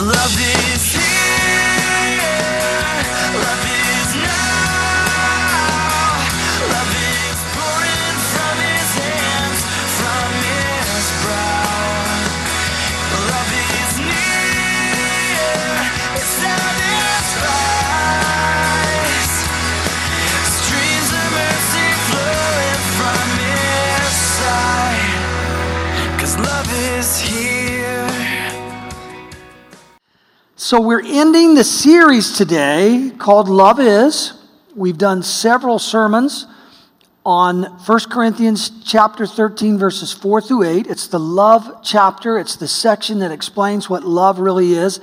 Love is So, we're ending the series today called Love Is. We've done several sermons on 1 Corinthians chapter 13, verses 4 through 8. It's the love chapter, it's the section that explains what love really is.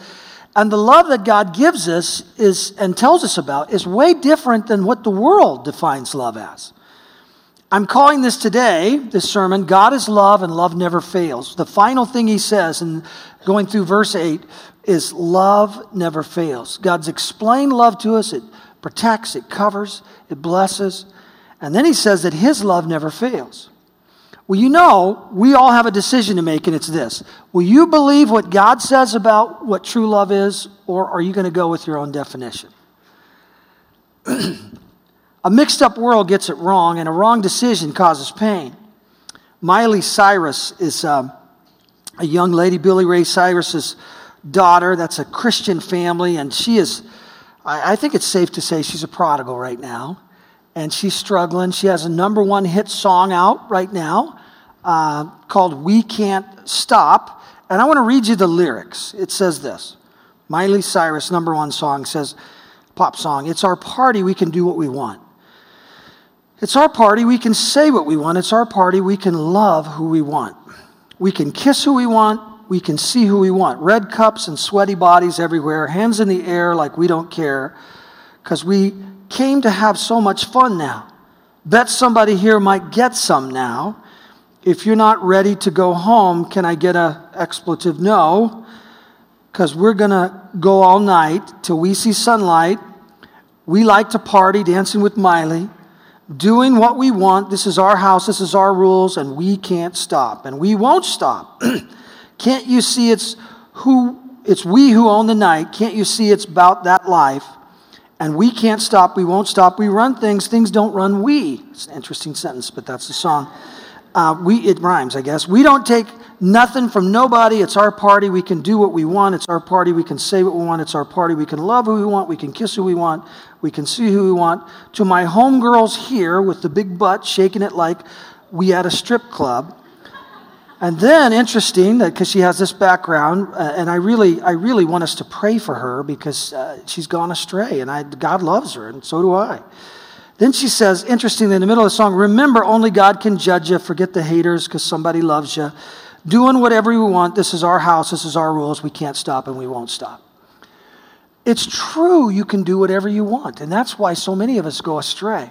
And the love that God gives us is and tells us about is way different than what the world defines love as. I'm calling this today, this sermon, God is love and love never fails. The final thing he says, and going through verse 8, is love never fails. God's explained love to us, it protects, it covers, it blesses. And then he says that his love never fails. Well, you know, we all have a decision to make, and it's this Will you believe what God says about what true love is, or are you going to go with your own definition? A mixed up world gets it wrong, and a wrong decision causes pain. Miley Cyrus is um, a young lady, Billy Ray Cyrus's daughter. That's a Christian family, and she is, I, I think it's safe to say, she's a prodigal right now. And she's struggling. She has a number one hit song out right now uh, called We Can't Stop. And I want to read you the lyrics. It says this Miley Cyrus, number one song, says, pop song, it's our party, we can do what we want. It's our party, we can say what we want. It's our party, we can love who we want. We can kiss who we want, we can see who we want. Red cups and sweaty bodies everywhere, hands in the air like we don't care, because we came to have so much fun now. Bet somebody here might get some now. If you're not ready to go home, can I get a expletive no? Because we're going to go all night till we see sunlight. We like to party, dancing with Miley doing what we want. This is our house, this is our rules, and we can't stop. And we won't stop. can't you see it's who it's we who own the night? Can't you see it's about that life? And we can't stop, we won't stop. We run things, things don't run we. It's an interesting sentence, but that's the song. Uh, we it rhymes, I guess. We don't take nothing from nobody. It's our party. We can do what we want. It's our party. We can say what we want. It's our party. We can love who we want. We can kiss who we want. We can see who we want. To my homegirls here with the big butt shaking it like we at a strip club. And then, interesting, because she has this background, uh, and I really, I really want us to pray for her because uh, she's gone astray, and I, God loves her, and so do I. Then she says, interestingly, in the middle of the song, remember, only God can judge you. Forget the haters because somebody loves you. Doing whatever we want. This is our house. This is our rules. We can't stop and we won't stop. It's true you can do whatever you want, and that's why so many of us go astray.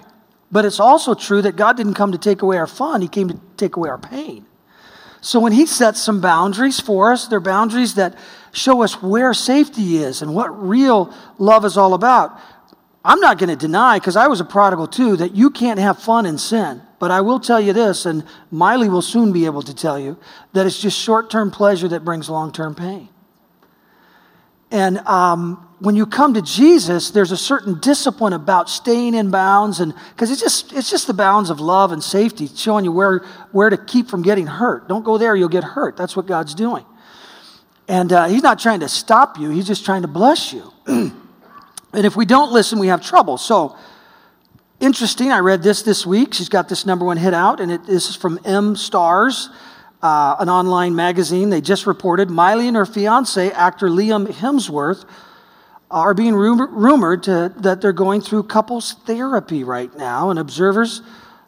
But it's also true that God didn't come to take away our fun, He came to take away our pain. So when He sets some boundaries for us, they're boundaries that show us where safety is and what real love is all about. I'm not going to deny, because I was a prodigal too, that you can't have fun in sin. But I will tell you this, and Miley will soon be able to tell you, that it's just short term pleasure that brings long term pain. And um, when you come to Jesus, there's a certain discipline about staying in bounds, and because it's just it's just the bounds of love and safety, showing you where where to keep from getting hurt. Don't go there; you'll get hurt. That's what God's doing. And uh, He's not trying to stop you; He's just trying to bless you. and if we don't listen, we have trouble. So interesting. I read this this week. She's got this number one hit out, and it, this is from M Stars uh, an online magazine. They just reported Miley and her fiance, actor Liam Hemsworth, are being rumor, rumored to, that they're going through couples therapy right now, and observers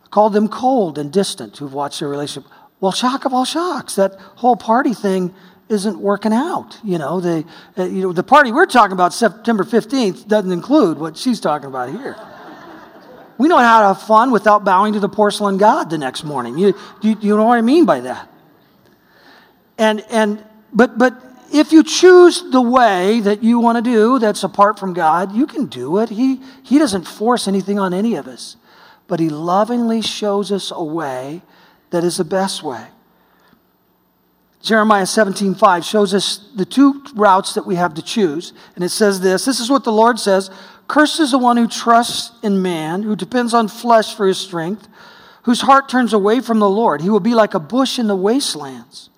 call them cold and distant who've watched their relationship. Well, shock of all shocks, that whole party thing isn't working out. You know, the, uh, you know, the party we're talking about September 15th doesn't include what she's talking about here. We know how to have fun without bowing to the porcelain god the next morning. You, you, you know what I mean by that? And, and, but, but if you choose the way that you want to do that's apart from God, you can do it. He, he doesn't force anything on any of us, but He lovingly shows us a way that is the best way. Jeremiah 17:5 shows us the two routes that we have to choose. And it says this, this is what the Lord says, cursed is the one who trusts in man, who depends on flesh for his strength, whose heart turns away from the Lord. He will be like a bush in the wastelands.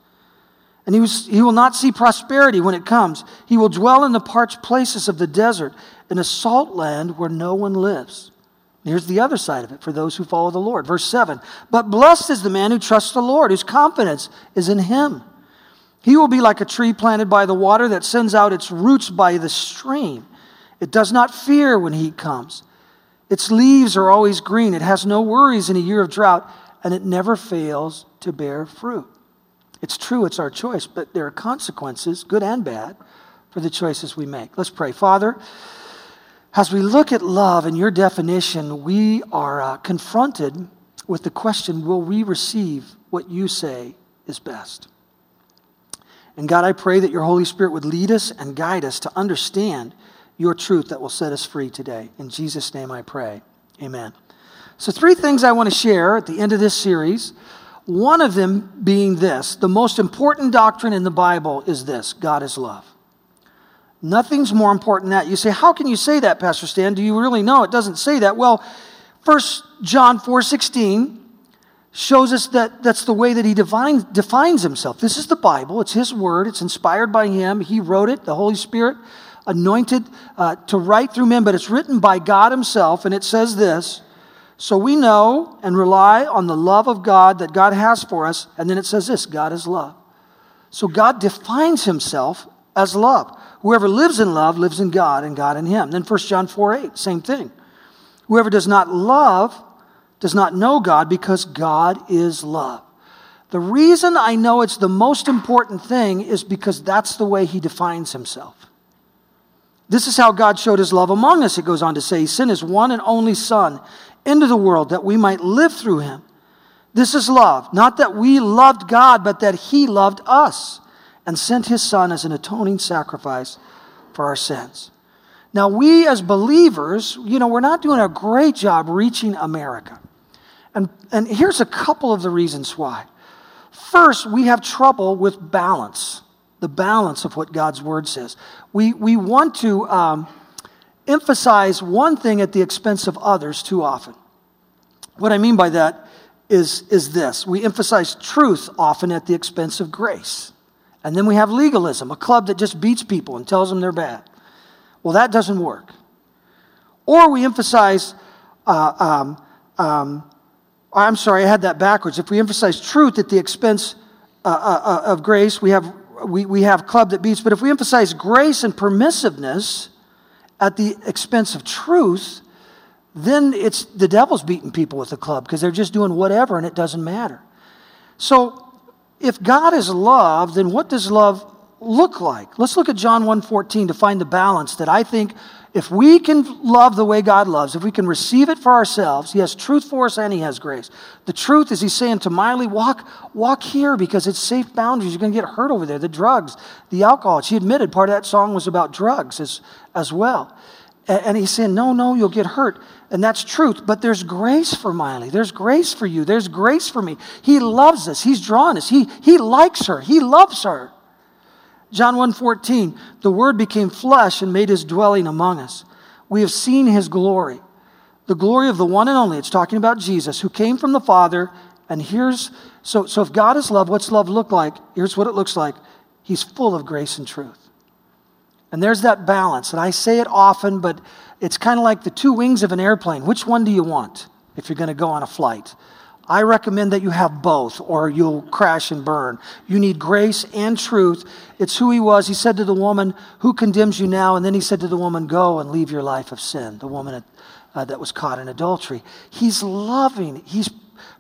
And he, was, he will not see prosperity when it comes. He will dwell in the parched places of the desert, in a salt land where no one lives. Here's the other side of it for those who follow the Lord. Verse 7 But blessed is the man who trusts the Lord, whose confidence is in him. He will be like a tree planted by the water that sends out its roots by the stream. It does not fear when heat comes. Its leaves are always green. It has no worries in a year of drought, and it never fails to bear fruit. It's true, it's our choice, but there are consequences, good and bad, for the choices we make. Let's pray. Father, as we look at love and your definition, we are uh, confronted with the question will we receive what you say is best? And God, I pray that your Holy Spirit would lead us and guide us to understand your truth that will set us free today. In Jesus' name I pray. Amen. So, three things I want to share at the end of this series. One of them being this the most important doctrine in the Bible is this God is love. Nothing's more important than that. You say, How can you say that, Pastor Stan? Do you really know? It doesn't say that. Well, First John 4 16 shows us that that's the way that he defines himself. This is the Bible, it's his word, it's inspired by him. He wrote it, the Holy Spirit anointed uh, to write through men, but it's written by God himself, and it says this. So we know and rely on the love of God that God has for us, and then it says this God is love. So God defines himself as love. Whoever lives in love lives in God and God in him. Then 1 John 4 8, same thing. Whoever does not love does not know God because God is love. The reason I know it's the most important thing is because that's the way he defines himself. This is how God showed his love among us, it goes on to say. He sent his one and only Son into the world that we might live through him. This is love. Not that we loved God, but that he loved us and sent his Son as an atoning sacrifice for our sins. Now, we as believers, you know, we're not doing a great job reaching America. And, and here's a couple of the reasons why. First, we have trouble with balance, the balance of what God's word says. We, we want to um, emphasize one thing at the expense of others too often. What I mean by that is, is this we emphasize truth often at the expense of grace. And then we have legalism, a club that just beats people and tells them they're bad. Well, that doesn't work. Or we emphasize uh, um, um, I'm sorry, I had that backwards. If we emphasize truth at the expense uh, uh, uh, of grace, we have, we, we have club that beats. But if we emphasize grace and permissiveness at the expense of truth, then it's the devil's beating people with the club because they're just doing whatever and it doesn't matter. So if God is love, then what does love look like? Let's look at John 1:14 to find the balance that I think if we can love the way God loves, if we can receive it for ourselves, He has truth for us and He has grace. The truth is He's saying to Miley, walk, walk here because it's safe boundaries. You're going to get hurt over there. The drugs, the alcohol. She admitted part of that song was about drugs as, as well. And, and He's saying, no, no, you'll get hurt. And that's truth. But there's grace for Miley. There's grace for you. There's grace for me. He loves us. He's drawn us. He, he likes her. He loves her. John 1:14, the word became flesh and made his dwelling among us. We have seen his glory. The glory of the one and only. It's talking about Jesus who came from the Father and here's so so if God is love, what's love look like? Here's what it looks like. He's full of grace and truth. And there's that balance. And I say it often, but it's kind of like the two wings of an airplane. Which one do you want if you're going to go on a flight? I recommend that you have both or you'll crash and burn. You need grace and truth. It's who he was. He said to the woman, Who condemns you now? And then he said to the woman, Go and leave your life of sin, the woman uh, that was caught in adultery. He's loving, he's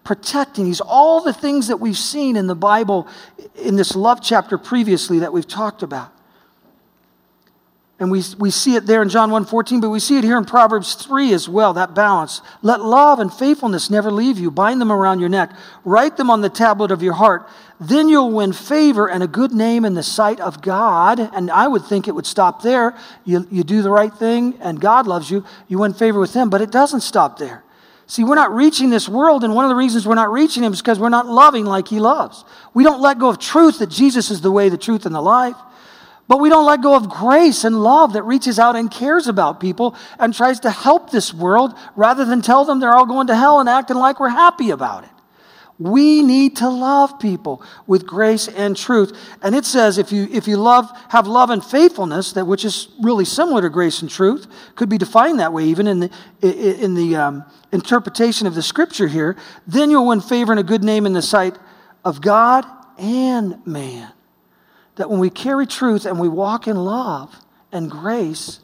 protecting, he's all the things that we've seen in the Bible in this love chapter previously that we've talked about. And we, we see it there in John 1.14, but we see it here in Proverbs 3 as well, that balance. Let love and faithfulness never leave you. Bind them around your neck. Write them on the tablet of your heart. Then you'll win favor and a good name in the sight of God. And I would think it would stop there. You, you do the right thing and God loves you. You win favor with Him, but it doesn't stop there. See, we're not reaching this world, and one of the reasons we're not reaching him is because we're not loving like he loves. We don't let go of truth that Jesus is the way, the truth, and the life. But we don't let go of grace and love that reaches out and cares about people and tries to help this world rather than tell them they're all going to hell and acting like we're happy about it. We need to love people with grace and truth. And it says if you, if you love, have love and faithfulness, that which is really similar to grace and truth, could be defined that way even in the, in the um, interpretation of the scripture here, then you'll win favor and a good name in the sight of God and man. That when we carry truth and we walk in love and grace,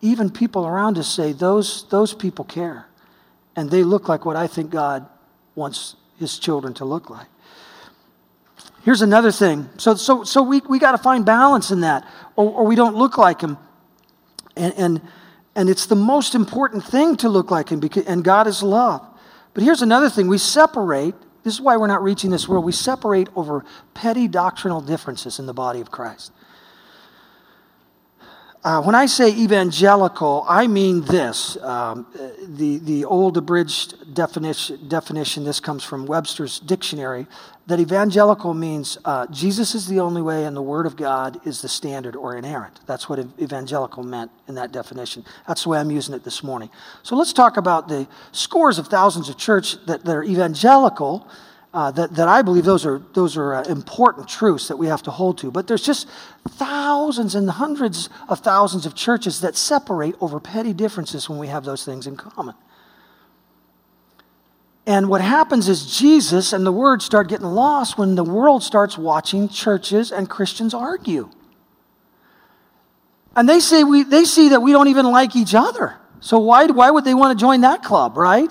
even people around us say, those, those people care. And they look like what I think God wants his children to look like. Here's another thing. So, so, so we, we got to find balance in that, or, or we don't look like him. And, and, and it's the most important thing to look like him, because, and God is love. But here's another thing we separate. This is why we're not reaching this world. We separate over petty doctrinal differences in the body of Christ. Uh, when I say evangelical, I mean this. Um, the, the old abridged definition, definition, this comes from Webster's dictionary, that evangelical means uh, Jesus is the only way and the Word of God is the standard or inerrant. That's what evangelical meant in that definition. That's the way I'm using it this morning. So let's talk about the scores of thousands of church that, that are evangelical uh, that, that I believe those are, those are uh, important truths that we have to hold to. But there's just thousands and hundreds of thousands of churches that separate over petty differences when we have those things in common. And what happens is Jesus and the Word start getting lost when the world starts watching churches and Christians argue. And they say we, they see that we don't even like each other. So why, why would they want to join that club, right?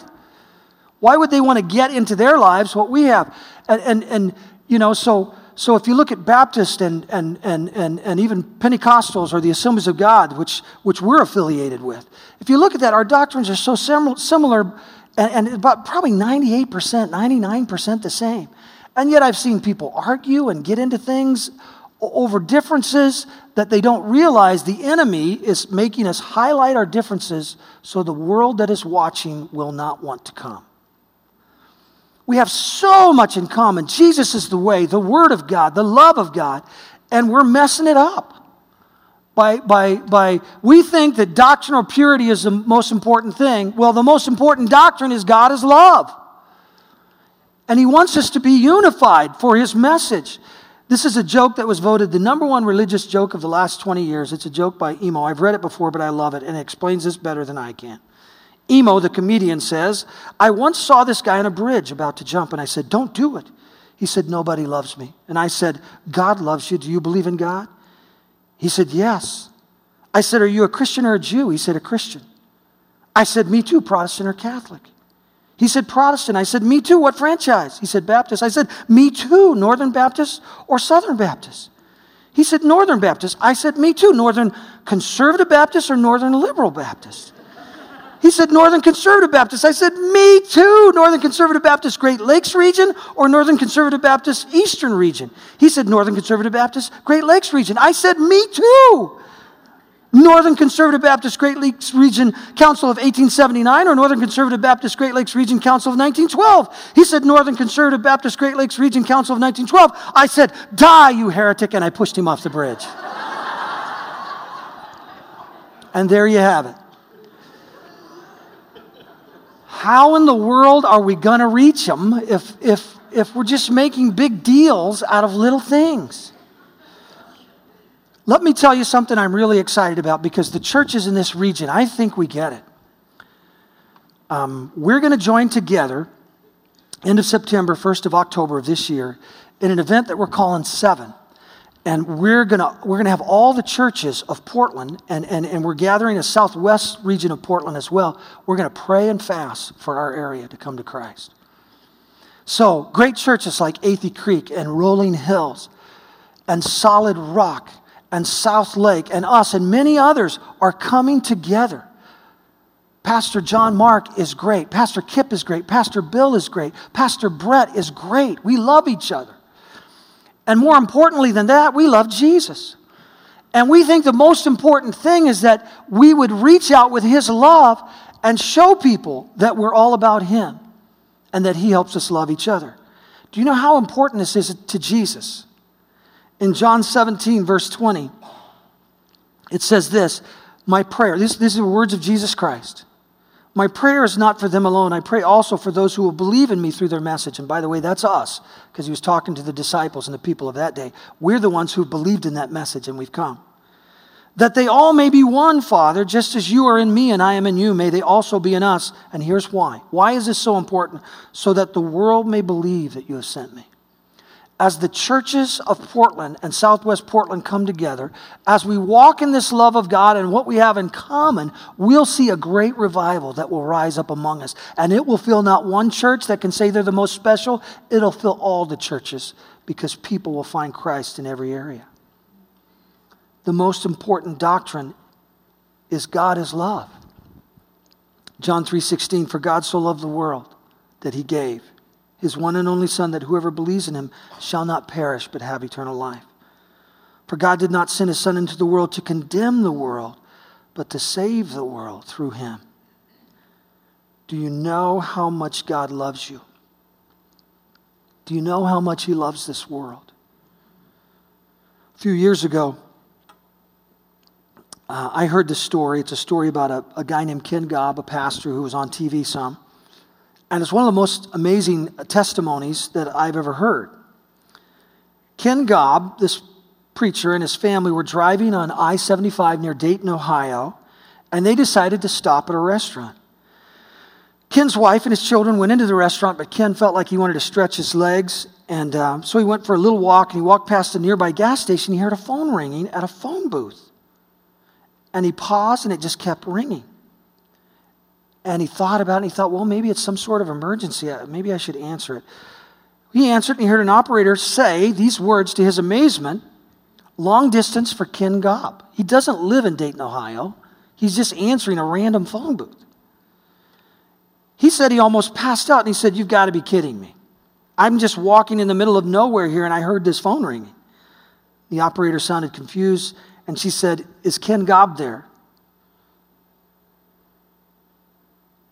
Why would they want to get into their lives what we have? And, and, and you know, so, so if you look at Baptist and, and, and, and, and even Pentecostals or the Assemblies of God, which, which we're affiliated with, if you look at that, our doctrines are so similar and, and about probably 98%, 99% the same. And yet I've seen people argue and get into things over differences that they don't realize the enemy is making us highlight our differences so the world that is watching will not want to come. We have so much in common. Jesus is the way, the Word of God, the love of God, and we're messing it up. By, by, by, we think that doctrinal purity is the most important thing. Well, the most important doctrine is God is love. And He wants us to be unified for His message. This is a joke that was voted the number one religious joke of the last 20 years. It's a joke by Emo. I've read it before, but I love it, and it explains this better than I can. Emo, the comedian, says, I once saw this guy on a bridge about to jump, and I said, Don't do it. He said, Nobody loves me. And I said, God loves you. Do you believe in God? He said, Yes. I said, Are you a Christian or a Jew? He said, A Christian. I said, Me too, Protestant or Catholic. He said, Protestant. I said, Me too. What franchise? He said, Baptist. I said, Me too. Northern Baptist or Southern Baptist? He said, Northern Baptist. I said, Me too. Northern Conservative Baptist or Northern Liberal Baptist? He said, Northern Conservative Baptist. I said, Me too. Northern Conservative Baptist Great Lakes region or Northern Conservative Baptist Eastern region? He said, Northern Conservative Baptist Great Lakes region. I said, Me too. Northern Conservative Baptist Great Lakes Region Council of 1879 or Northern Conservative Baptist Great Lakes Region Council of 1912? He said, Northern Conservative Baptist Great Lakes Region Council of 1912. I said, Die, you heretic, and I pushed him off the bridge. and there you have it. How in the world are we going to reach them if, if, if we're just making big deals out of little things? Let me tell you something I'm really excited about because the churches in this region, I think we get it. Um, we're going to join together end of September, 1st of October of this year in an event that we're calling Seven and we're going we're gonna have all the churches of Portland, and, and, and we're gathering a southwest region of Portland as well. We're going to pray and fast for our area to come to Christ. So, great churches like Athey Creek and Rolling Hills and Solid Rock and South Lake and us and many others are coming together. Pastor John Mark is great. Pastor Kip is great. Pastor Bill is great. Pastor Brett is great. We love each other. And more importantly than that, we love Jesus. And we think the most important thing is that we would reach out with His love and show people that we're all about Him and that He helps us love each other. Do you know how important this is to Jesus? In John 17, verse 20, it says this My prayer, these are the words of Jesus Christ. My prayer is not for them alone. I pray also for those who will believe in me through their message. And by the way, that's us, because he was talking to the disciples and the people of that day. We're the ones who believed in that message, and we've come. That they all may be one, Father, just as you are in me and I am in you, may they also be in us. And here's why. Why is this so important? So that the world may believe that you have sent me as the churches of Portland and Southwest Portland come together, as we walk in this love of God and what we have in common, we'll see a great revival that will rise up among us. And it will fill not one church that can say they're the most special, it'll fill all the churches because people will find Christ in every area. The most important doctrine is God is love. John 3:16 for God so loved the world that he gave his one and only Son, that whoever believes in him shall not perish but have eternal life. For God did not send his Son into the world to condemn the world, but to save the world through him. Do you know how much God loves you? Do you know how much he loves this world? A few years ago, uh, I heard this story. It's a story about a, a guy named Ken Gaub, a pastor who was on TV some. And it's one of the most amazing testimonies that I've ever heard. Ken Gaub, this preacher, and his family were driving on I 75 near Dayton, Ohio, and they decided to stop at a restaurant. Ken's wife and his children went into the restaurant, but Ken felt like he wanted to stretch his legs, and uh, so he went for a little walk and he walked past a nearby gas station. He heard a phone ringing at a phone booth. And he paused and it just kept ringing. And he thought about it and he thought, well, maybe it's some sort of emergency. Uh, maybe I should answer it. He answered and he heard an operator say these words to his amazement long distance for Ken Gaub. He doesn't live in Dayton, Ohio. He's just answering a random phone booth. He said he almost passed out and he said, You've got to be kidding me. I'm just walking in the middle of nowhere here and I heard this phone ringing. The operator sounded confused and she said, Is Ken Gaub there?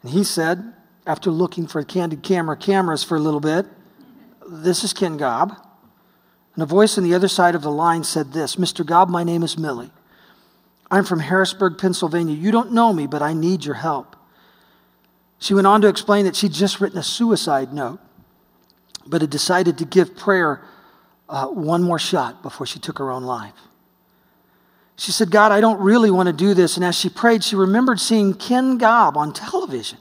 And he said, after looking for candid camera cameras for a little bit, This is Ken Gaub. And a voice on the other side of the line said this Mr. Gaub, my name is Millie. I'm from Harrisburg, Pennsylvania. You don't know me, but I need your help. She went on to explain that she'd just written a suicide note, but had decided to give prayer uh, one more shot before she took her own life. She said, God, I don't really want to do this. And as she prayed, she remembered seeing Ken Gaub on television.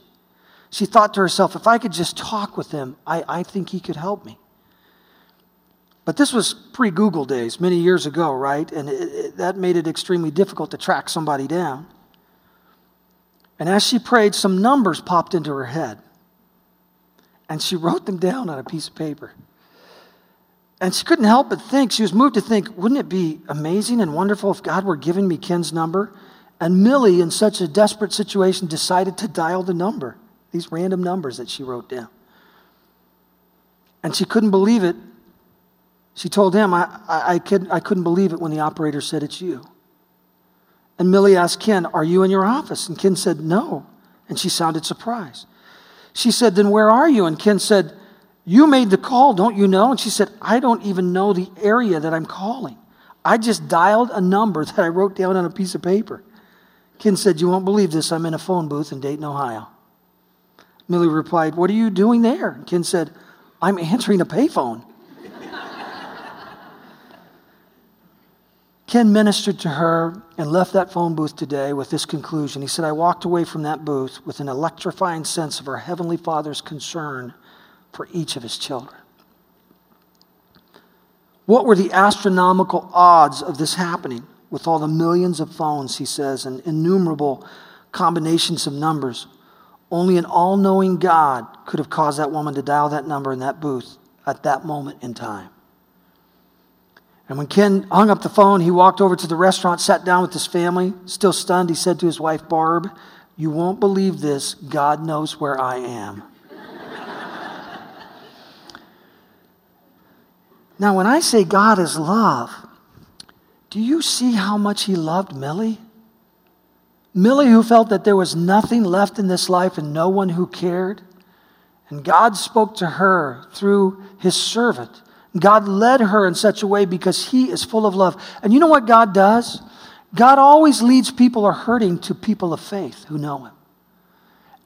She thought to herself, if I could just talk with him, I, I think he could help me. But this was pre Google days, many years ago, right? And it, it, that made it extremely difficult to track somebody down. And as she prayed, some numbers popped into her head. And she wrote them down on a piece of paper. And she couldn't help but think, she was moved to think, wouldn't it be amazing and wonderful if God were giving me Ken's number? And Millie, in such a desperate situation, decided to dial the number, these random numbers that she wrote down. And she couldn't believe it. She told him, I, I, I, could, I couldn't believe it when the operator said it's you. And Millie asked Ken, Are you in your office? And Ken said, No. And she sounded surprised. She said, Then where are you? And Ken said, you made the call, don't you know? And she said, I don't even know the area that I'm calling. I just dialed a number that I wrote down on a piece of paper. Ken said, You won't believe this. I'm in a phone booth in Dayton, Ohio. Millie replied, What are you doing there? Ken said, I'm answering a payphone. Ken ministered to her and left that phone booth today with this conclusion. He said, I walked away from that booth with an electrifying sense of our Heavenly Father's concern for each of his children. What were the astronomical odds of this happening with all the millions of phones, he says, and innumerable combinations of numbers? Only an all knowing God could have caused that woman to dial that number in that booth at that moment in time. And when Ken hung up the phone, he walked over to the restaurant, sat down with his family. Still stunned, he said to his wife, Barb, You won't believe this. God knows where I am. Now, when I say God is love, do you see how much He loved Millie? Millie, who felt that there was nothing left in this life and no one who cared. And God spoke to her through his servant. God led her in such a way because he is full of love. And you know what God does? God always leads people who are hurting to people of faith who know him.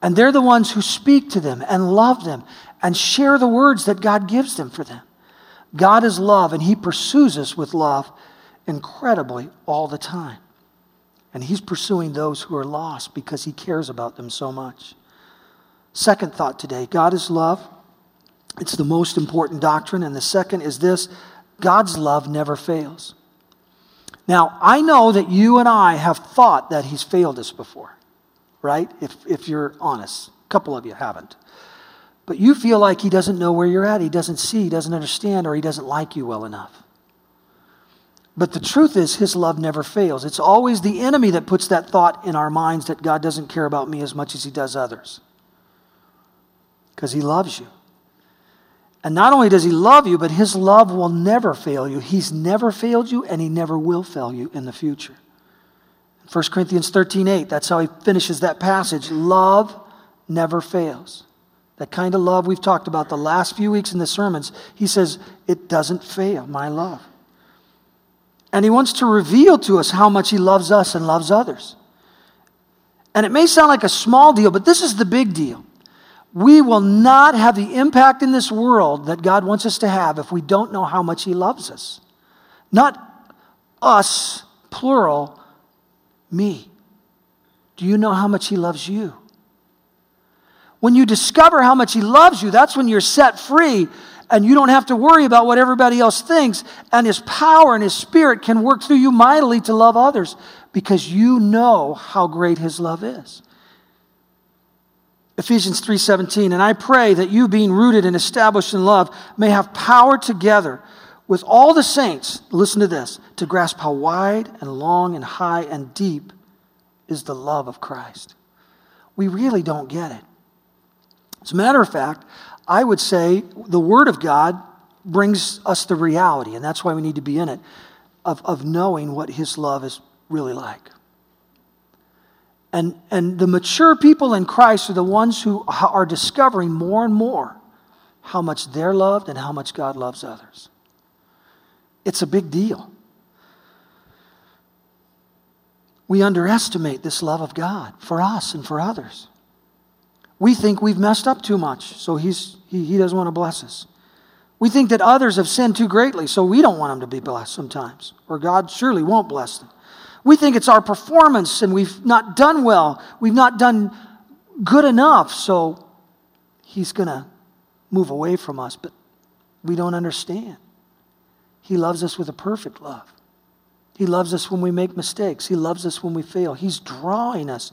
And they're the ones who speak to them and love them and share the words that God gives them for them. God is love, and he pursues us with love incredibly all the time. And he's pursuing those who are lost because he cares about them so much. Second thought today God is love. It's the most important doctrine. And the second is this God's love never fails. Now, I know that you and I have thought that he's failed us before, right? If, if you're honest. A couple of you haven't. But you feel like he doesn't know where you're at, he doesn't see, he doesn't understand, or he doesn't like you well enough. But the truth is, his love never fails. It's always the enemy that puts that thought in our minds that God doesn't care about me as much as he does others. Because he loves you. And not only does he love you, but his love will never fail you. He's never failed you, and he never will fail you in the future. 1 Corinthians 13 8, that's how he finishes that passage. Love never fails. That kind of love we've talked about the last few weeks in the sermons, he says, it doesn't fail, my love. And he wants to reveal to us how much he loves us and loves others. And it may sound like a small deal, but this is the big deal. We will not have the impact in this world that God wants us to have if we don't know how much he loves us. Not us, plural, me. Do you know how much he loves you? When you discover how much He loves you, that's when you're set free and you don't have to worry about what everybody else thinks. And His power and His Spirit can work through you mightily to love others because you know how great His love is. Ephesians 3:17 and I pray that you being rooted and established in love may have power together with all the saints listen to this to grasp how wide and long and high and deep is the love of Christ. We really don't get it. As a matter of fact, I would say the Word of God brings us the reality, and that's why we need to be in it, of, of knowing what His love is really like. And, and the mature people in Christ are the ones who are discovering more and more how much they're loved and how much God loves others. It's a big deal. We underestimate this love of God for us and for others. We think we've messed up too much, so he's, he, he doesn't want to bless us. We think that others have sinned too greatly, so we don't want them to be blessed sometimes, or God surely won't bless them. We think it's our performance and we've not done well, we've not done good enough, so He's going to move away from us, but we don't understand. He loves us with a perfect love. He loves us when we make mistakes. He loves us when we fail. He's drawing us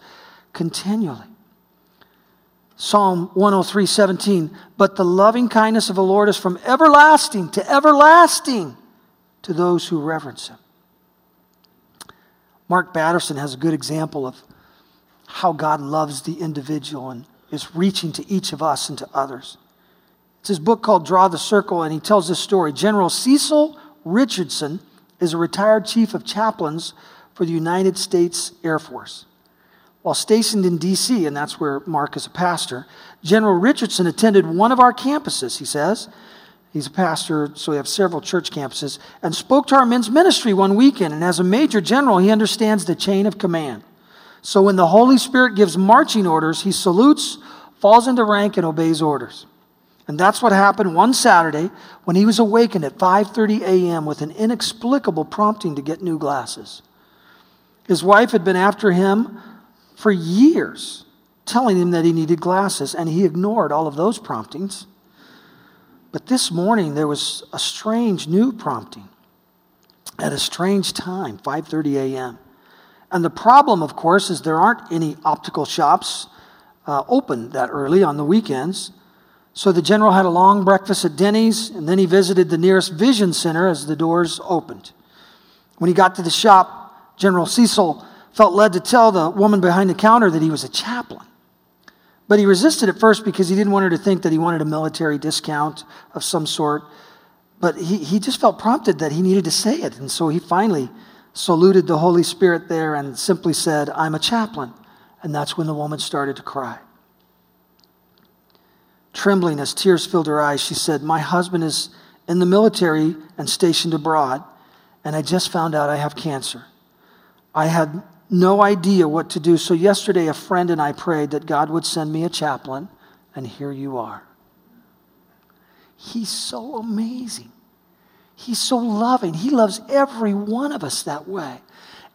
continually. Psalm 103 17. But the loving kindness of the Lord is from everlasting to everlasting to those who reverence him. Mark Batterson has a good example of how God loves the individual and is reaching to each of us and to others. It's his book called Draw the Circle, and he tells this story. General Cecil Richardson is a retired chief of chaplains for the United States Air Force. While stationed in D.C., and that's where Mark is a pastor, General Richardson attended one of our campuses, he says. He's a pastor, so we have several church campuses, and spoke to our men's ministry one weekend. And as a major general, he understands the chain of command. So when the Holy Spirit gives marching orders, he salutes, falls into rank, and obeys orders. And that's what happened one Saturday when he was awakened at 5:30 a.m. with an inexplicable prompting to get new glasses. His wife had been after him for years, telling him that he needed glasses, and he ignored all of those promptings. But this morning there was a strange new prompting at a strange time, 5:30 a.m. And the problem, of course, is there aren't any optical shops uh, open that early on the weekends. So the general had a long breakfast at Denny's, and then he visited the nearest vision center as the doors opened. When he got to the shop, General Cecil felt led to tell the woman behind the counter that he was a chaplain. But he resisted at first because he didn't want her to think that he wanted a military discount of some sort. But he, he just felt prompted that he needed to say it. And so he finally saluted the Holy Spirit there and simply said, I'm a chaplain. And that's when the woman started to cry. Trembling as tears filled her eyes, she said, My husband is in the military and stationed abroad, and I just found out I have cancer. I had no idea what to do, so yesterday a friend and I prayed that God would send me a chaplain, and here you are. He's so amazing. He's so loving. He loves every one of us that way.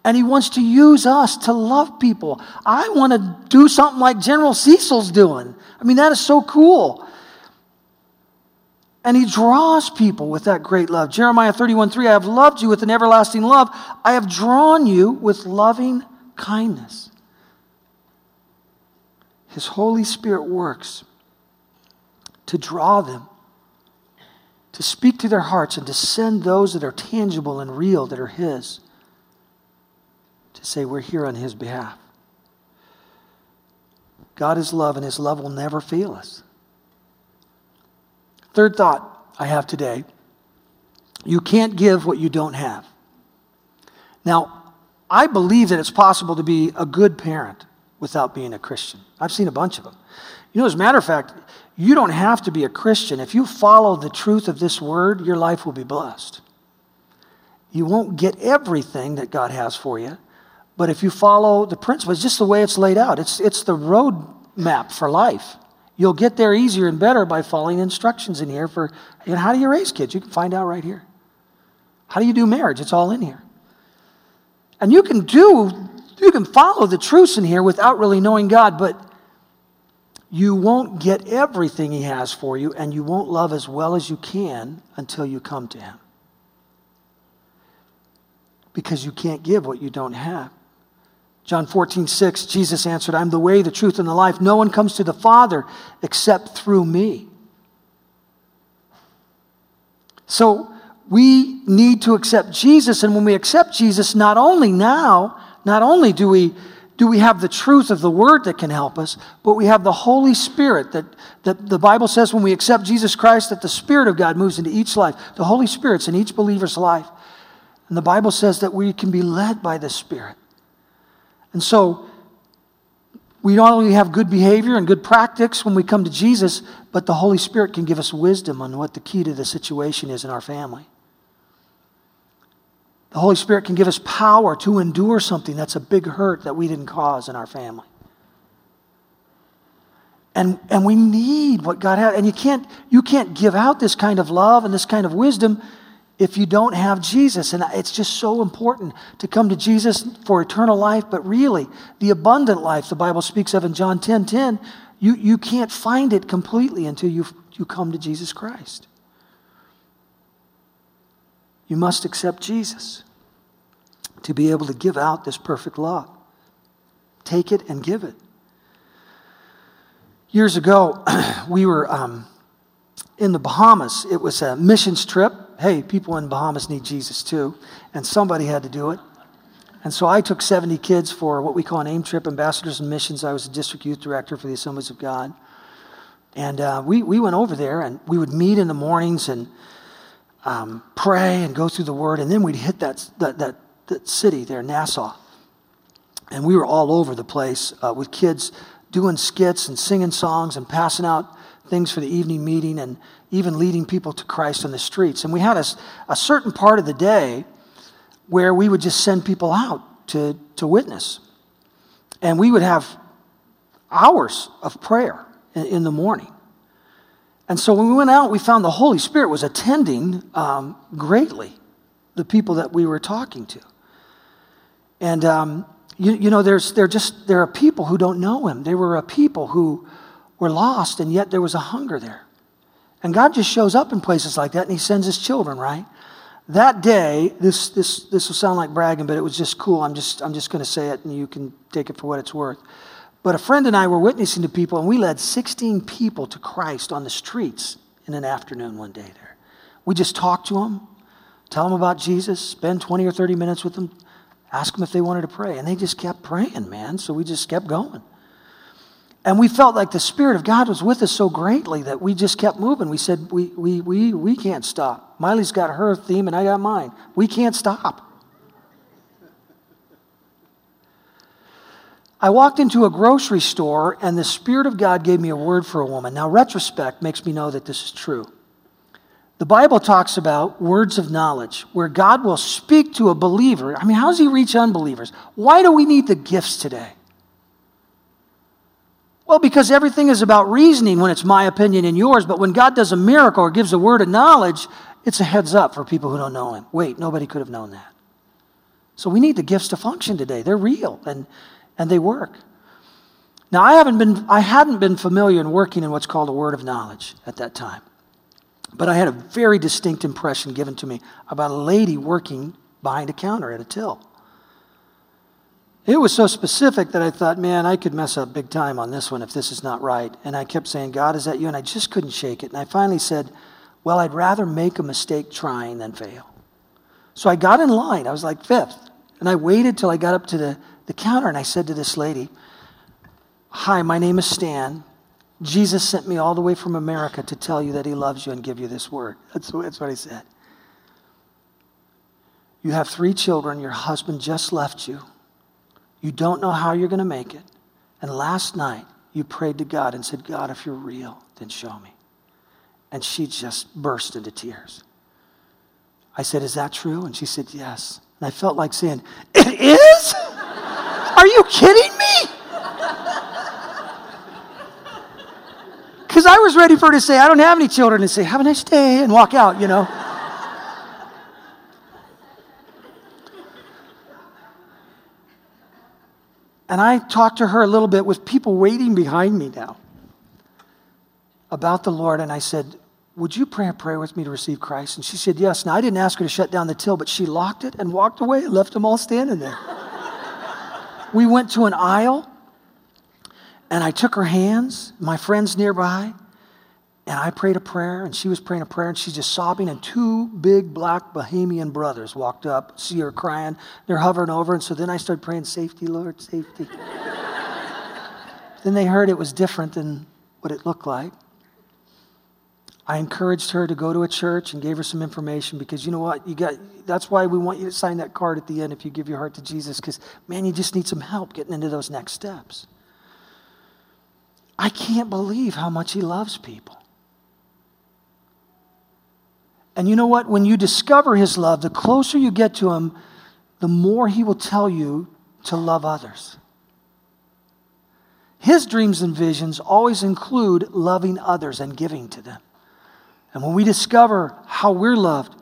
And he wants to use us to love people. I want to do something like General Cecil's doing. I mean, that is so cool. And he draws people with that great love. Jeremiah 31 3 I have loved you with an everlasting love. I have drawn you with loving kindness. His Holy Spirit works to draw them to speak to their hearts and to send those that are tangible and real, that are His, to say, We're here on His behalf. God is love, and His love will never fail us. Third thought I have today you can't give what you don't have. Now, I believe that it's possible to be a good parent without being a Christian. I've seen a bunch of them. You know, as a matter of fact, you don't have to be a Christian. If you follow the truth of this word, your life will be blessed. You won't get everything that God has for you, but if you follow the principles, just the way it's laid out, it's, it's the road map for life. You'll get there easier and better by following instructions in here for you know, how do you raise kids? You can find out right here. How do you do marriage? It's all in here. And you can do, you can follow the truths in here without really knowing God, but you won't get everything He has for you, and you won't love as well as you can until you come to Him. Because you can't give what you don't have. John 14, 6, Jesus answered, I'm the way, the truth, and the life. No one comes to the Father except through me. So we need to accept Jesus, and when we accept Jesus, not only now, not only do we do we have the truth of the word that can help us, but we have the Holy Spirit that, that the Bible says when we accept Jesus Christ, that the Spirit of God moves into each life. The Holy Spirit's in each believer's life. And the Bible says that we can be led by the Spirit. And so, we not only have good behavior and good practice when we come to Jesus, but the Holy Spirit can give us wisdom on what the key to the situation is in our family. The Holy Spirit can give us power to endure something that's a big hurt that we didn't cause in our family. And, and we need what God has. And you can't, you can't give out this kind of love and this kind of wisdom if you don't have Jesus. And it's just so important to come to Jesus for eternal life, but really, the abundant life the Bible speaks of in John 10 10, you, you can't find it completely until you, you come to Jesus Christ. You must accept Jesus to be able to give out this perfect law. Take it and give it. Years ago, we were um, in the Bahamas. It was a missions trip. Hey, people in Bahamas need Jesus too, and somebody had to do it. And so I took 70 kids for what we call an AIM trip, Ambassadors and Missions. I was the district youth director for the Assemblies of God. And uh, we, we went over there and we would meet in the mornings and um, pray and go through the word, and then we'd hit that, that, that, that city there, Nassau. And we were all over the place uh, with kids doing skits and singing songs and passing out things for the evening meeting and even leading people to Christ on the streets. And we had a, a certain part of the day where we would just send people out to, to witness. And we would have hours of prayer in, in the morning. And so when we went out, we found the Holy Spirit was attending um, greatly the people that we were talking to. And, um, you, you know, there's, there, just, there are people who don't know him. There were a people who were lost, and yet there was a hunger there. And God just shows up in places like that, and he sends his children, right? That day, this, this, this will sound like bragging, but it was just cool. I'm just, I'm just going to say it, and you can take it for what it's worth. But a friend and I were witnessing to people, and we led 16 people to Christ on the streets in an afternoon one day there. We just talked to them, tell them about Jesus, spend 20 or 30 minutes with them, ask them if they wanted to pray. And they just kept praying, man. So we just kept going. And we felt like the Spirit of God was with us so greatly that we just kept moving. We said, We, we, we, we can't stop. Miley's got her theme and I got mine. We can't stop. I walked into a grocery store and the Spirit of God gave me a word for a woman. Now, retrospect makes me know that this is true. The Bible talks about words of knowledge, where God will speak to a believer. I mean, how does He reach unbelievers? Why do we need the gifts today? Well, because everything is about reasoning when it's my opinion and yours, but when God does a miracle or gives a word of knowledge, it's a heads up for people who don't know Him. Wait, nobody could have known that. So we need the gifts to function today. They're real and, and they work. Now, I, haven't been, I hadn't been familiar in working in what's called a word of knowledge at that time. But I had a very distinct impression given to me about a lady working behind a counter at a till. It was so specific that I thought, man, I could mess up big time on this one if this is not right. And I kept saying, God, is that you? And I just couldn't shake it. And I finally said, well, I'd rather make a mistake trying than fail. So I got in line. I was like fifth. And I waited till I got up to the, the counter and I said to this lady, Hi, my name is Stan. Jesus sent me all the way from America to tell you that he loves you and give you this word. That's, that's what he said. You have three children. Your husband just left you. You don't know how you're going to make it. And last night, you prayed to God and said, God, if you're real, then show me. And she just burst into tears. I said, Is that true? And she said, Yes. And I felt like saying, It is? Are you kidding me? Because I was ready for her to say, I don't have any children, and say, Have a nice day, and walk out, you know. And I talked to her a little bit with people waiting behind me now about the Lord, and I said, Would you pray a prayer with me to receive Christ? And she said, Yes. Now, I didn't ask her to shut down the till, but she locked it and walked away and left them all standing there. we went to an aisle and I took her hands, my friends nearby, and I prayed a prayer, and she was praying a prayer, and she's just sobbing. And two big black Bahamian brothers walked up, see her crying. They're hovering over, and so then I started praying, Safety, Lord, safety. then they heard it was different than what it looked like. I encouraged her to go to a church and gave her some information because you know what? You got that's why we want you to sign that card at the end if you give your heart to Jesus because man, you just need some help getting into those next steps. I can't believe how much he loves people. And you know what? When you discover his love, the closer you get to him, the more he will tell you to love others. His dreams and visions always include loving others and giving to them. And when we discover how we're loved,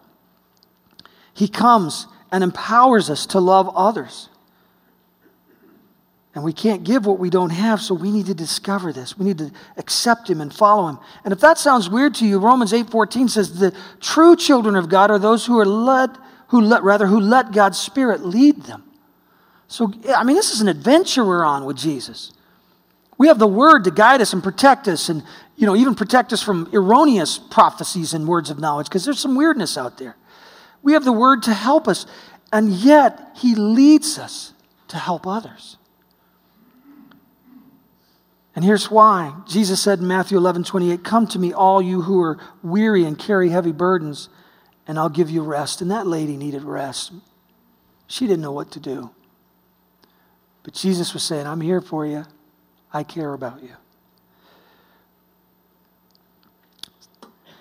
he comes and empowers us to love others. And we can't give what we don't have, so we need to discover this. We need to accept him and follow him. And if that sounds weird to you, Romans 8:14 says the true children of God are those who are led who let rather who let God's spirit lead them. So I mean this is an adventure we're on with Jesus. We have the word to guide us and protect us and you know even protect us from erroneous prophecies and words of knowledge because there's some weirdness out there. We have the word to help us and yet he leads us to help others. And here's why. Jesus said in Matthew 11 28, Come to me, all you who are weary and carry heavy burdens, and I'll give you rest. And that lady needed rest. She didn't know what to do. But Jesus was saying, I'm here for you. I care about you.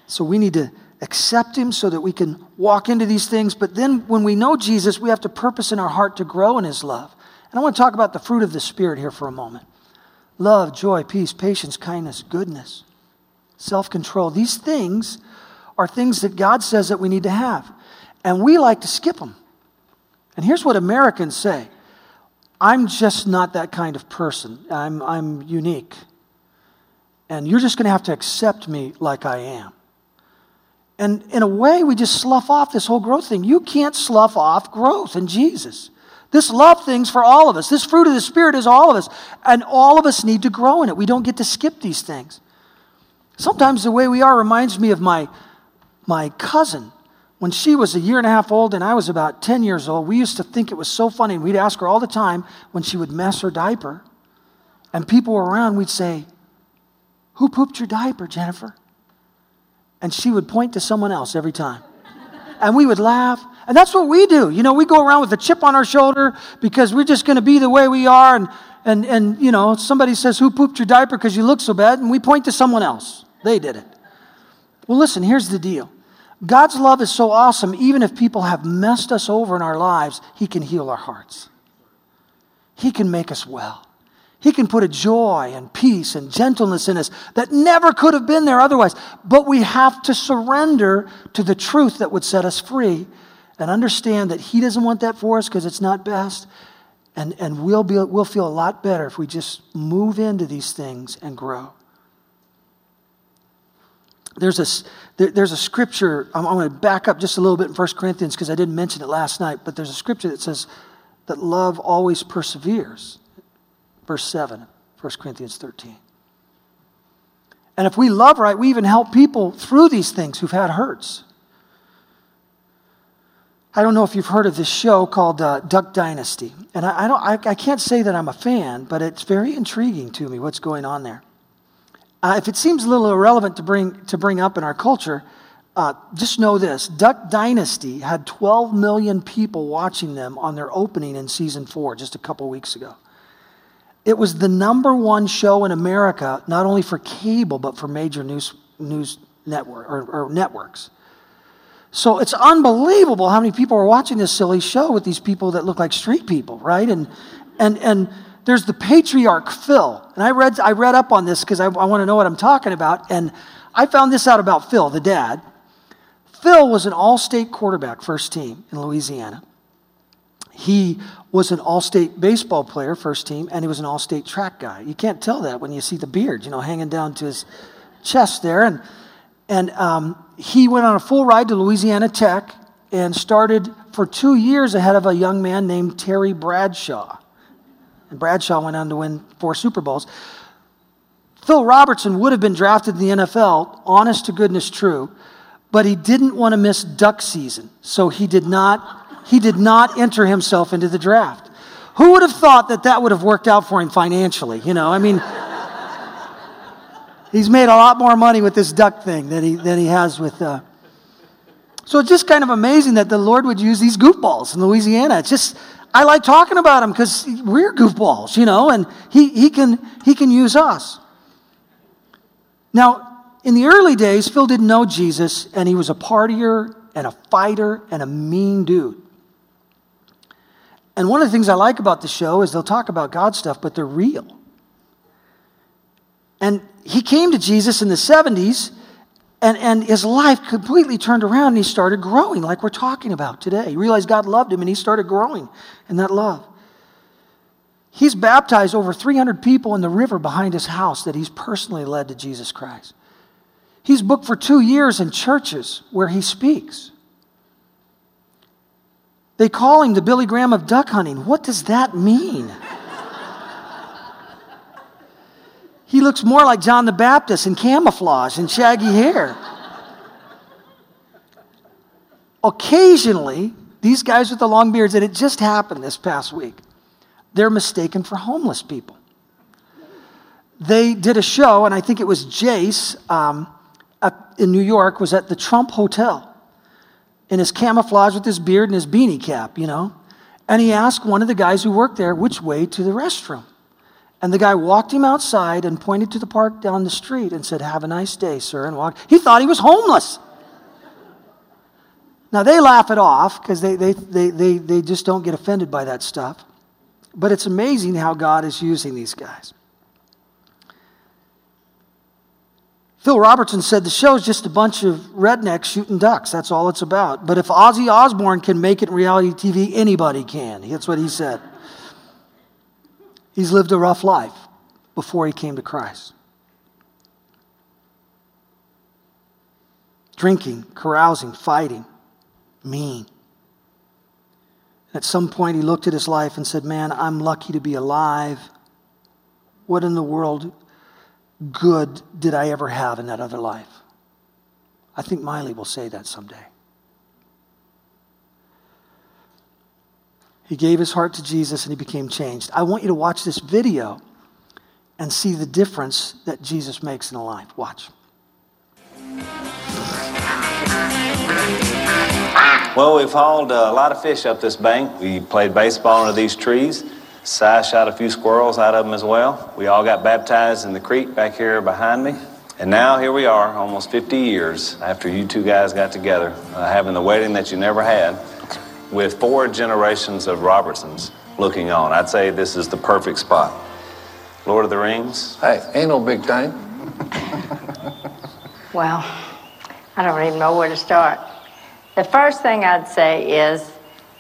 So we need to accept him so that we can walk into these things. But then when we know Jesus, we have to purpose in our heart to grow in his love. And I want to talk about the fruit of the Spirit here for a moment love, joy, peace, patience, kindness, goodness, self control. These things are things that God says that we need to have. And we like to skip them. And here's what Americans say I'm just not that kind of person, I'm, I'm unique. And you're just going to have to accept me like I am. And in a way, we just slough off this whole growth thing. You can't slough off growth in Jesus. This love thing's for all of us. This fruit of the Spirit is all of us. And all of us need to grow in it. We don't get to skip these things. Sometimes the way we are reminds me of my, my cousin. When she was a year and a half old and I was about 10 years old, we used to think it was so funny. We'd ask her all the time when she would mess her diaper. And people were around, we'd say, Who pooped your diaper, Jennifer? And she would point to someone else every time. And we would laugh And that's what we do. You know, we go around with a chip on our shoulder because we're just going to be the way we are. And, and, and, you know, somebody says, Who pooped your diaper because you look so bad? And we point to someone else. They did it. Well, listen, here's the deal God's love is so awesome, even if people have messed us over in our lives, He can heal our hearts. He can make us well. He can put a joy and peace and gentleness in us that never could have been there otherwise. But we have to surrender to the truth that would set us free and understand that He doesn't want that for us because it's not best. And, and we'll, be, we'll feel a lot better if we just move into these things and grow. There's a, there, there's a scripture, I'm, I'm going to back up just a little bit in 1 Corinthians because I didn't mention it last night, but there's a scripture that says that love always perseveres. Verse 7, 1 Corinthians 13. And if we love right, we even help people through these things who've had hurts. I don't know if you've heard of this show called uh, Duck Dynasty. And I, I don't, I, I, can't say that I'm a fan, but it's very intriguing to me what's going on there. Uh, if it seems a little irrelevant to bring, to bring up in our culture, uh, just know this Duck Dynasty had 12 million people watching them on their opening in season four just a couple weeks ago. It was the number one show in America, not only for cable, but for major news, news network, or, or networks. So it's unbelievable how many people are watching this silly show with these people that look like street people, right? And, and, and there's the patriarch Phil. And I read, I read up on this because I, I want to know what I'm talking about. And I found this out about Phil, the dad. Phil was an all state quarterback, first team in Louisiana. He was an all state baseball player, first team, and he was an all state track guy. You can't tell that when you see the beard, you know, hanging down to his chest there. And, and um, he went on a full ride to Louisiana Tech and started for two years ahead of a young man named Terry Bradshaw. And Bradshaw went on to win four Super Bowls. Phil Robertson would have been drafted in the NFL, honest to goodness true, but he didn't want to miss duck season. So he did not, he did not enter himself into the draft. Who would have thought that that would have worked out for him financially? You know, I mean, he's made a lot more money with this duck thing than he, than he has with. Uh... So it's just kind of amazing that the Lord would use these goofballs in Louisiana. It's just, I like talking about him because we're goofballs, you know, and he, he, can, he can use us. Now, in the early days, Phil didn't know Jesus, and he was a partier and a fighter and a mean dude. And one of the things I like about the show is they'll talk about God stuff, but they're real. And he came to Jesus in the 70s, and, and his life completely turned around, and he started growing, like we're talking about today. He realized God loved him, and he started growing in that love. He's baptized over 300 people in the river behind his house that he's personally led to Jesus Christ. He's booked for two years in churches where he speaks. They call him the Billy Graham of duck hunting. What does that mean? He looks more like John the Baptist in camouflage and shaggy hair. Occasionally, these guys with the long beards, and it just happened this past week, they're mistaken for homeless people. They did a show, and I think it was Jase um, in New York, was at the Trump Hotel in his camouflage with his beard and his beanie cap, you know. And he asked one of the guys who worked there which way to the restroom. And the guy walked him outside and pointed to the park down the street and said, Have a nice day, sir, and walked. He thought he was homeless. Now, they laugh it off because they, they, they, they, they just don't get offended by that stuff. But it's amazing how God is using these guys. Phil Robertson said the show is just a bunch of rednecks shooting ducks. That's all it's about. But if Ozzy Osbourne can make it in reality TV, anybody can. That's what he said. He's lived a rough life before he came to Christ. Drinking, carousing, fighting, mean. At some point, he looked at his life and said, Man, I'm lucky to be alive. What in the world good did I ever have in that other life? I think Miley will say that someday. He gave his heart to Jesus and he became changed. I want you to watch this video and see the difference that Jesus makes in a life. Watch. Well, we've hauled a lot of fish up this bank. We played baseball under these trees. Si shot a few squirrels out of them as well. We all got baptized in the creek back here behind me. And now here we are, almost 50 years after you two guys got together, uh, having the wedding that you never had, with four generations of Robertsons looking on. I'd say this is the perfect spot. Lord of the Rings. Hey, ain't no big thing. Well, I don't even know where to start. The first thing I'd say is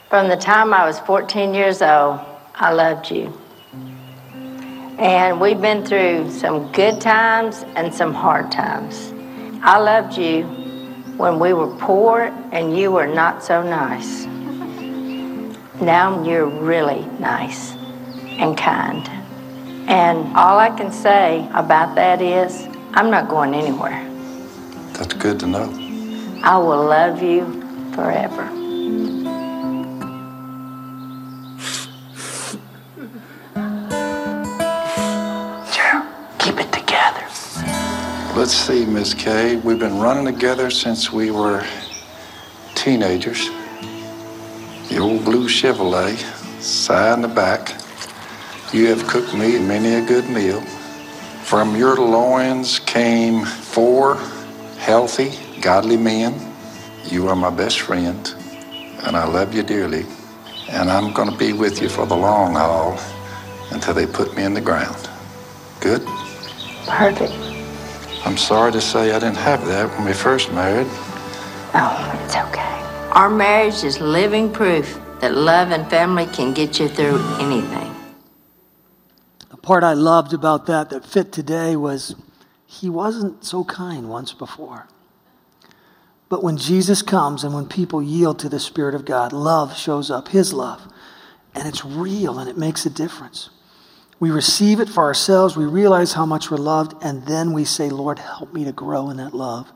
from the time I was 14 years old, I loved you. And we've been through some good times and some hard times. I loved you when we were poor and you were not so nice. Now you're really nice and kind. And all I can say about that is, I'm not going anywhere. That's good to know. I will love you forever. Gerald, keep it together. Let's see, Miss Kay. We've been running together since we were teenagers. The old blue Chevrolet, side in the back. You have cooked me many a good meal. From your loins came four healthy, godly men. You are my best friend, and I love you dearly. And I'm going to be with you for the long haul until they put me in the ground. Good? Perfect. I'm sorry to say I didn't have that when we first married. Oh, it's okay. Our marriage is living proof that love and family can get you through anything. The part I loved about that that fit today was he wasn't so kind once before. But when Jesus comes and when people yield to the Spirit of God, love shows up, His love. And it's real and it makes a difference. We receive it for ourselves, we realize how much we're loved, and then we say, Lord, help me to grow in that love.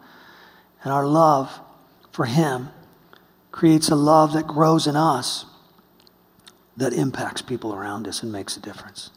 And our love for Him creates a love that grows in us that impacts people around us and makes a difference.